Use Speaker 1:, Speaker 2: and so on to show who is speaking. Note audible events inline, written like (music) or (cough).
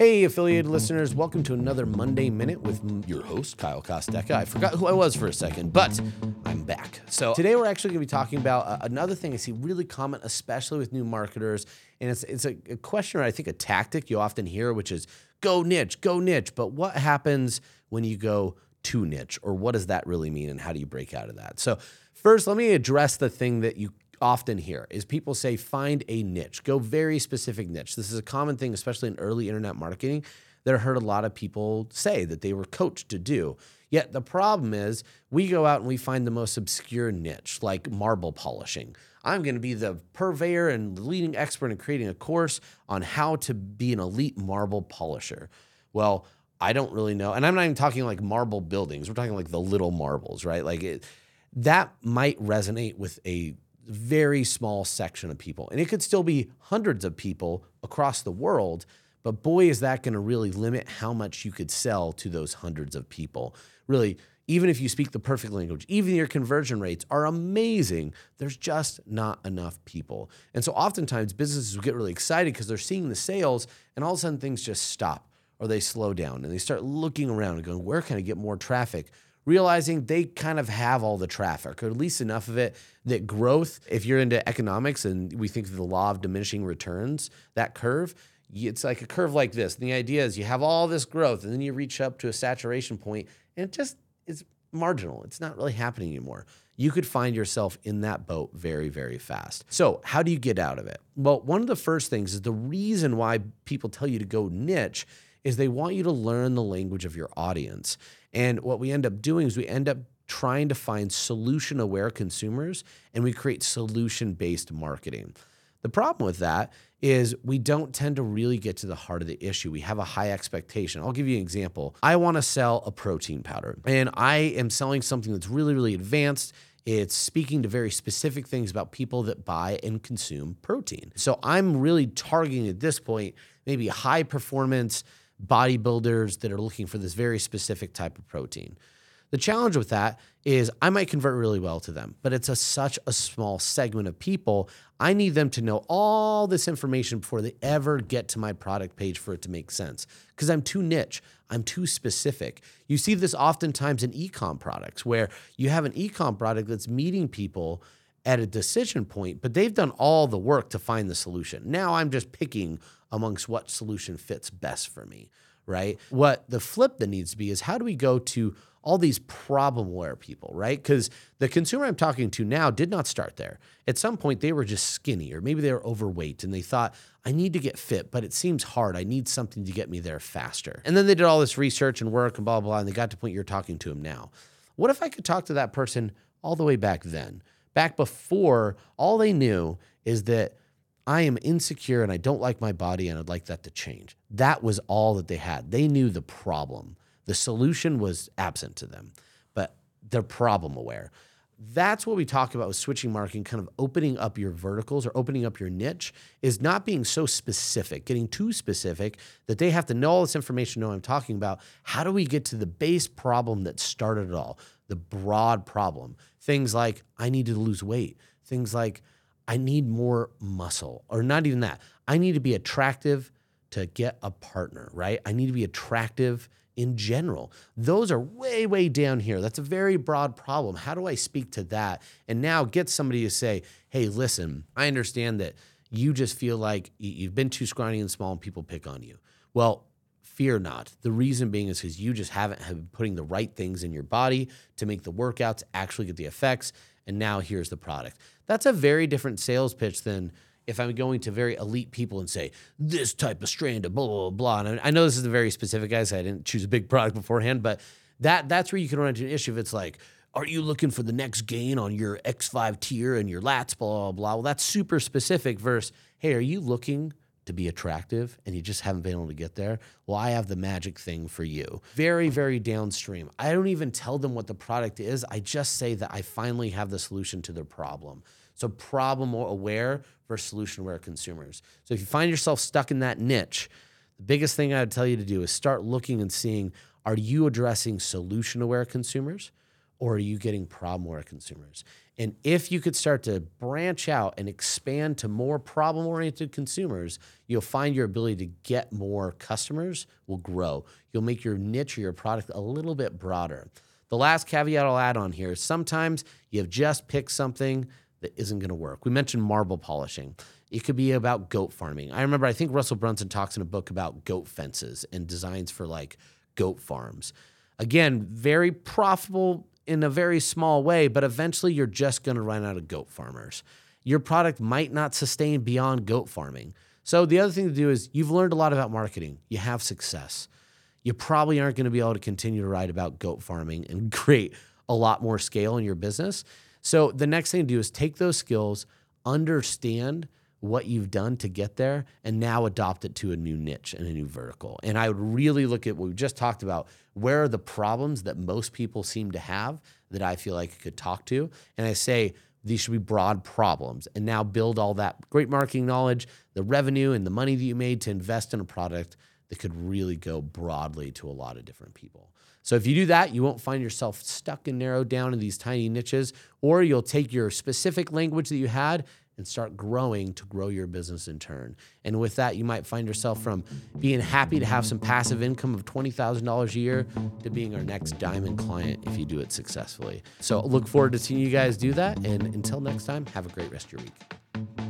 Speaker 1: Hey, affiliated listeners, welcome to another Monday Minute with your host, Kyle Kostecka. I forgot who I was for a second, but I'm back. So today we're actually going to be talking about uh, another thing I see really common, especially with new marketers. And it's, it's a, a question, or I think a tactic you often hear, which is go niche, go niche. But what happens when you go too niche, or what does that really mean, and how do you break out of that? So, first, let me address the thing that you often hear is people say find a niche go very specific niche this is a common thing especially in early internet marketing that i heard a lot of people say that they were coached to do yet the problem is we go out and we find the most obscure niche like marble polishing i'm going to be the purveyor and leading expert in creating a course on how to be an elite marble polisher well I don't really know. And I'm not even talking like marble buildings. We're talking like the little marbles, right? Like it, that might resonate with a very small section of people. And it could still be hundreds of people across the world, but boy, is that going to really limit how much you could sell to those hundreds of people. Really, even if you speak the perfect language, even your conversion rates are amazing, there's just not enough people. And so oftentimes businesses will get really excited because they're seeing the sales and all of a sudden things just stop or they slow down and they start looking around and going, where can I get more traffic? Realizing they kind of have all the traffic, or at least enough of it that growth, if you're into economics and we think of the law of diminishing returns, that curve, it's like a curve like this. And the idea is you have all this growth and then you reach up to a saturation point and it just is marginal. It's not really happening anymore. You could find yourself in that boat very, very fast. So, how do you get out of it? Well, one of the first things is the reason why people tell you to go niche is they want you to learn the language of your audience. And what we end up doing is we end up trying to find solution aware consumers and we create solution based marketing. The problem with that is we don't tend to really get to the heart of the issue. We have a high expectation. I'll give you an example. I want to sell a protein powder and I am selling something that's really, really advanced. It's speaking to very specific things about people that buy and consume protein. So I'm really targeting at this point maybe high performance bodybuilders that are looking for this very specific type of protein. The challenge with that is I might convert really well to them, but it's a, such a small segment of people. I need them to know all this information before they ever get to my product page for it to make sense because I'm too niche. I'm too specific. You see this oftentimes in e-com products where you have an e-com product that's meeting people at a decision point, but they've done all the work to find the solution. Now I'm just picking amongst what solution fits best for me, right? What the flip that needs to be is how do we go to all these problem aware people, right? Because the consumer I'm talking to now did not start there. At some point, they were just skinny, or maybe they were overweight, and they thought, I need to get fit, but it seems hard. I need something to get me there faster. And then they did all this research and work and blah, blah, blah, and they got to the point you're talking to them now. What if I could talk to that person all the way back then? Back before all they knew is that I am insecure and I don't like my body and I'd like that to change. That was all that they had. They knew the problem. The solution was absent to them, but they're problem aware. That's what we talk about with switching marketing, kind of opening up your verticals or opening up your niche, is not being so specific, getting too specific that they have to know all this information, know what I'm talking about. How do we get to the base problem that started it all? The broad problem. Things like, I need to lose weight. Things like, I need more muscle, or not even that. I need to be attractive to get a partner, right? I need to be attractive in general. Those are way, way down here. That's a very broad problem. How do I speak to that? And now get somebody to say, hey, listen, I understand that you just feel like you've been too scrawny and small and people pick on you. Well, fear not. The reason being is because you just haven't been putting the right things in your body to make the workouts actually get the effects. And now here's the product. That's a very different sales pitch than if I'm going to very elite people and say this type of strand of blah blah blah. And I know this is a very specific guys. I didn't choose a big product beforehand, but that that's where you can run into an issue. If it's like, are you looking for the next gain on your X5 tier and your lats, blah blah blah? Well, that's super specific. Versus, hey, are you looking to be attractive and you just haven't been able to get there, well, I have the magic thing for you. Very, very downstream. I don't even tell them what the product is. I just say that I finally have the solution to their problem. So problem aware versus solution aware consumers. So if you find yourself stuck in that niche, the biggest thing I would tell you to do is start looking and seeing are you addressing solution aware consumers or are you getting problem-aware consumers? And if you could start to branch out and expand to more problem-oriented consumers, you'll find your ability to get more customers will grow. You'll make your niche or your product a little bit broader. The last caveat I'll add on here is sometimes you have just picked something that isn't going to work. We mentioned marble polishing. It could be about goat farming. I remember I think Russell Brunson talks in a book about goat fences and designs for like goat farms. Again, very profitable in a very small way, but eventually you're just going to run out of goat farmers. Your product might not sustain beyond goat farming. So the other thing to do is you've learned a lot about marketing. You have success. You probably aren't going to be able to continue to write about goat farming and (laughs) create a lot more scale in your business. So the next thing to do is take those skills, understand what you've done to get there, and now adopt it to a new niche and a new vertical. And I would really look at what we just talked about. Where are the problems that most people seem to have that I feel like I could talk to? And I say, these should be broad problems and now build all that great marketing knowledge, the revenue and the money that you made to invest in a product that could really go broadly to a lot of different people. So if you do that, you won't find yourself stuck and narrowed down in these tiny niches, or you'll take your specific language that you had and start growing to grow your business in turn. And with that, you might find yourself from being happy to have some passive income of $20,000 a year to being our next diamond client if you do it successfully. So look forward to seeing you guys do that. And until next time, have a great rest of your week.